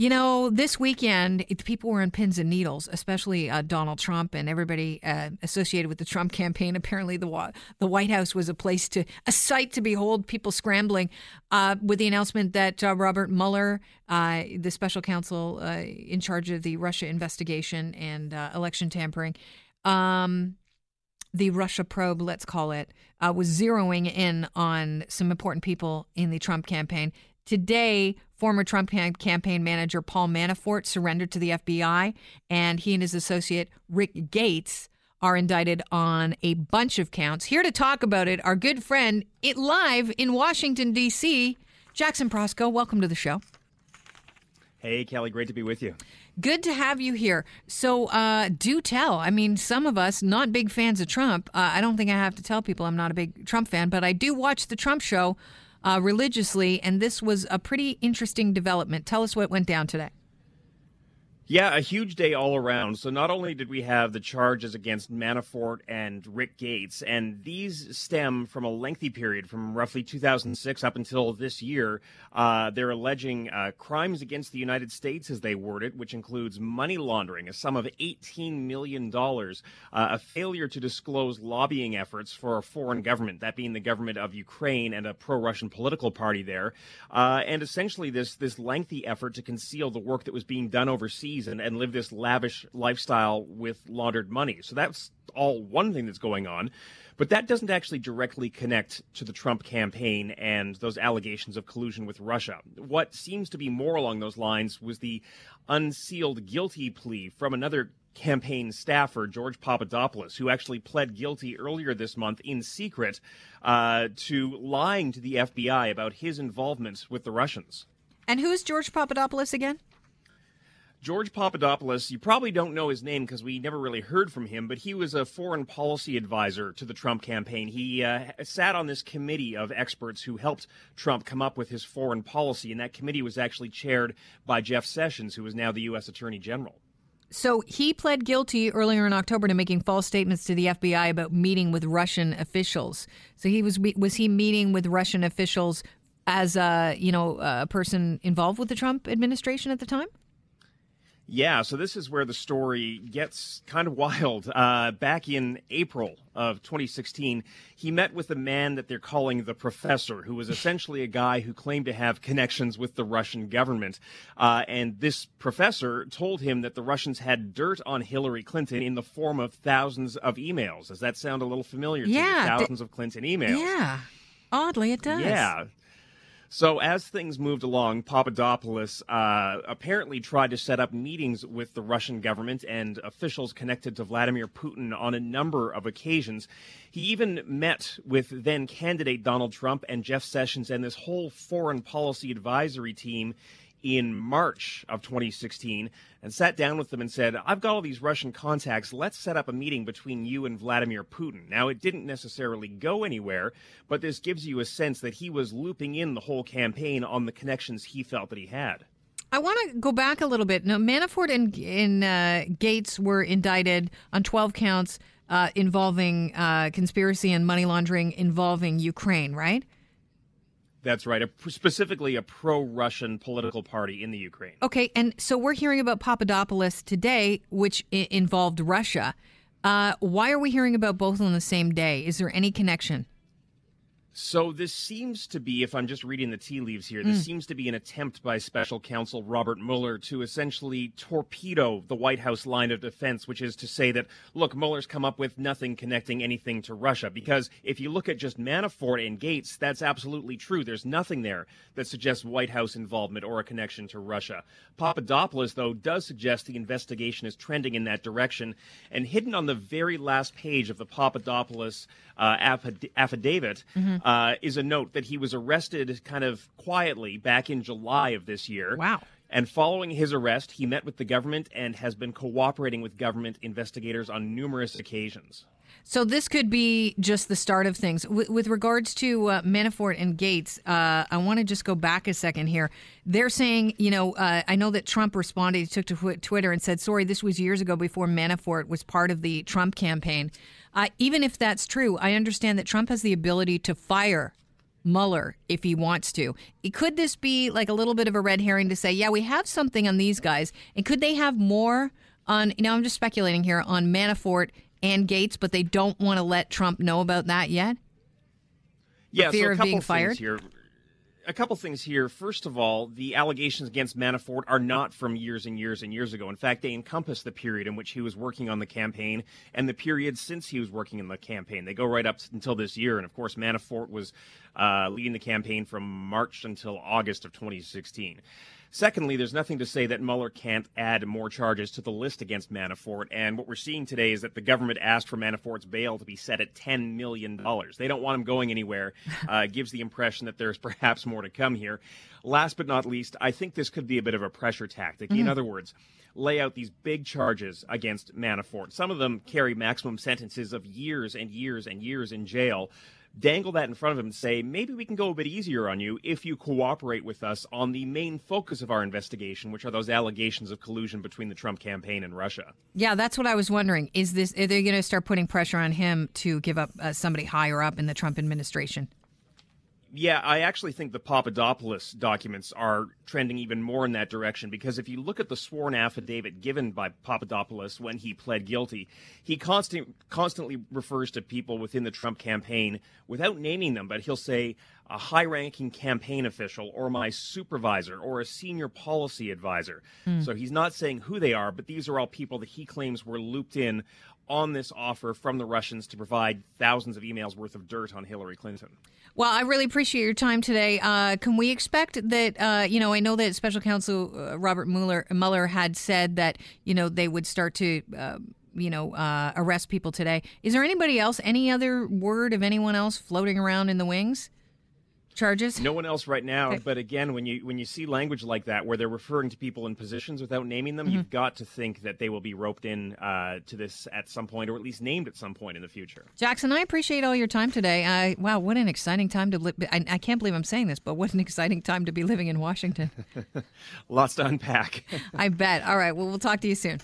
You know, this weekend, people were on pins and needles, especially uh, Donald Trump and everybody uh, associated with the Trump campaign. Apparently, the the White House was a place to a sight to behold. People scrambling uh, with the announcement that uh, Robert Mueller, uh, the special counsel uh, in charge of the Russia investigation and election tampering, um, the Russia probe, let's call it, uh, was zeroing in on some important people in the Trump campaign. Today, former Trump campaign manager Paul Manafort surrendered to the FBI, and he and his associate Rick Gates are indicted on a bunch of counts. Here to talk about it, our good friend, it live in Washington D.C., Jackson Proskow. Welcome to the show. Hey, Kelly, great to be with you. Good to have you here. So, uh, do tell. I mean, some of us not big fans of Trump. Uh, I don't think I have to tell people I'm not a big Trump fan, but I do watch the Trump show uh, religiously, and this was a pretty interesting development. Tell us what went down today. Yeah, a huge day all around. So not only did we have the charges against Manafort and Rick Gates, and these stem from a lengthy period from roughly 2006 up until this year. Uh, they're alleging uh, crimes against the United States, as they word it, which includes money laundering, a sum of $18 million, uh, a failure to disclose lobbying efforts for a foreign government, that being the government of Ukraine and a pro-Russian political party there, uh, and essentially this this lengthy effort to conceal the work that was being done overseas and, live this lavish lifestyle with laundered money. So that's all one thing that's going on. But that doesn't actually directly connect to the Trump campaign and those allegations of collusion with Russia. What seems to be more along those lines was the unsealed guilty plea from another campaign staffer, George Papadopoulos, who actually pled guilty earlier this month in secret uh, to lying to the FBI about his involvement with the Russians. And who's George Papadopoulos again? George Papadopoulos, you probably don't know his name because we never really heard from him, but he was a foreign policy advisor to the Trump campaign. He uh, sat on this committee of experts who helped Trump come up with his foreign policy, and that committee was actually chaired by Jeff Sessions, who is now the U.S. Attorney General. So he pled guilty earlier in October to making false statements to the FBI about meeting with Russian officials. So he was was he meeting with Russian officials as a you know a person involved with the Trump administration at the time? Yeah, so this is where the story gets kind of wild. Uh, back in April of 2016, he met with a man that they're calling the professor, who was essentially a guy who claimed to have connections with the Russian government. Uh, and this professor told him that the Russians had dirt on Hillary Clinton in the form of thousands of emails. Does that sound a little familiar to yeah, you? Thousands th- of Clinton emails. Yeah. Oddly, it does. Yeah. So as things moved along, Papadopoulos uh, apparently tried to set up meetings with the Russian government and officials connected to Vladimir Putin on a number of occasions. He even met with then candidate Donald Trump and Jeff Sessions and this whole foreign policy advisory team in March of 2016 and sat down with them and said, I've got all these Russian contacts. Let's set up a meeting between you and Vladimir Putin. Now, it didn't necessarily go anywhere, but this gives you a sense that he was looping in the whole campaign on the connections he felt that he had. I want to go back a little bit. Now, Manafort and, and uh, Gates were indicted on 12 counts uh, involving uh, conspiracy and money laundering involving Ukraine, right? That's right. A, specifically, a pro Russian political party in the Ukraine. Okay. And so we're hearing about Papadopoulos today, which I- involved Russia. Uh, why are we hearing about both on the same day? Is there any connection? So this seems to be, if I'm just reading the tea leaves here, this mm. seems to be an attempt by special counsel Robert Mueller to essentially torpedo the White House line of defense, which is to say that, look, Mueller's come up with nothing connecting anything to Russia. Because if you look at just Manafort and Gates, that's absolutely true. There's nothing there that suggests White House involvement or a connection to Russia. Papadopoulos, though, does suggest the investigation is trending in that direction. And hidden on the very last page of the Papadopoulos uh, affidavit, mm-hmm uh, is a note that he was arrested kind of quietly back in July of this year. Wow. And following his arrest, he met with the government and has been cooperating with government investigators on numerous occasions. So this could be just the start of things. With regards to uh, Manafort and Gates, uh, I want to just go back a second here. They're saying, you know, uh, I know that Trump responded, he took to Twitter and said, sorry, this was years ago before Manafort was part of the Trump campaign. Uh, even if that's true, I understand that Trump has the ability to fire Mueller if he wants to. Could this be like a little bit of a red herring to say, yeah, we have something on these guys, and could they have more on? You know, I'm just speculating here on Manafort and Gates, but they don't want to let Trump know about that yet. Yeah, fear so a of couple being things fired? here. A couple things here. First of all, the allegations against Manafort are not from years and years and years ago. In fact, they encompass the period in which he was working on the campaign and the period since he was working in the campaign. They go right up until this year. And of course, Manafort was uh, leading the campaign from March until August of 2016. Secondly, there's nothing to say that Mueller can't add more charges to the list against Manafort. And what we're seeing today is that the government asked for Manafort's bail to be set at $10 million. They don't want him going anywhere. Uh, it gives the impression that there's perhaps more to come here. Last but not least, I think this could be a bit of a pressure tactic. In other words, lay out these big charges against Manafort. Some of them carry maximum sentences of years and years and years in jail dangle that in front of him and say, maybe we can go a bit easier on you if you cooperate with us on the main focus of our investigation, which are those allegations of collusion between the Trump campaign and Russia. Yeah, that's what I was wondering. Is this are they going to start putting pressure on him to give up uh, somebody higher up in the Trump administration? Yeah, I actually think the Papadopoulos documents are trending even more in that direction because if you look at the sworn affidavit given by Papadopoulos when he pled guilty, he constant, constantly refers to people within the Trump campaign without naming them, but he'll say a high ranking campaign official or my supervisor or a senior policy advisor. Hmm. So he's not saying who they are, but these are all people that he claims were looped in on this offer from the Russians to provide thousands of emails worth of dirt on Hillary Clinton. Well, I really appreciate your time today. Uh, can we expect that? Uh, you know, I know that Special Counsel uh, Robert Mueller, Mueller had said that you know they would start to. Uh, you know, uh, arrest people today. Is there anybody else? Any other word of anyone else floating around in the wings? Charges? No one else right now, Okay. but again, when you when you see language like that, where they're referring to people in positions without naming them, Mm-hmm. you've got to think that they will be roped in uh, to this at some point, or at least named at some point in the future. Jackson, I appreciate all your time today. I, wow, what an exciting time to live. I, I can't believe I'm saying this, but what an exciting time to be living in Washington. Lots to unpack. I bet. All right. Well, we'll talk to you soon.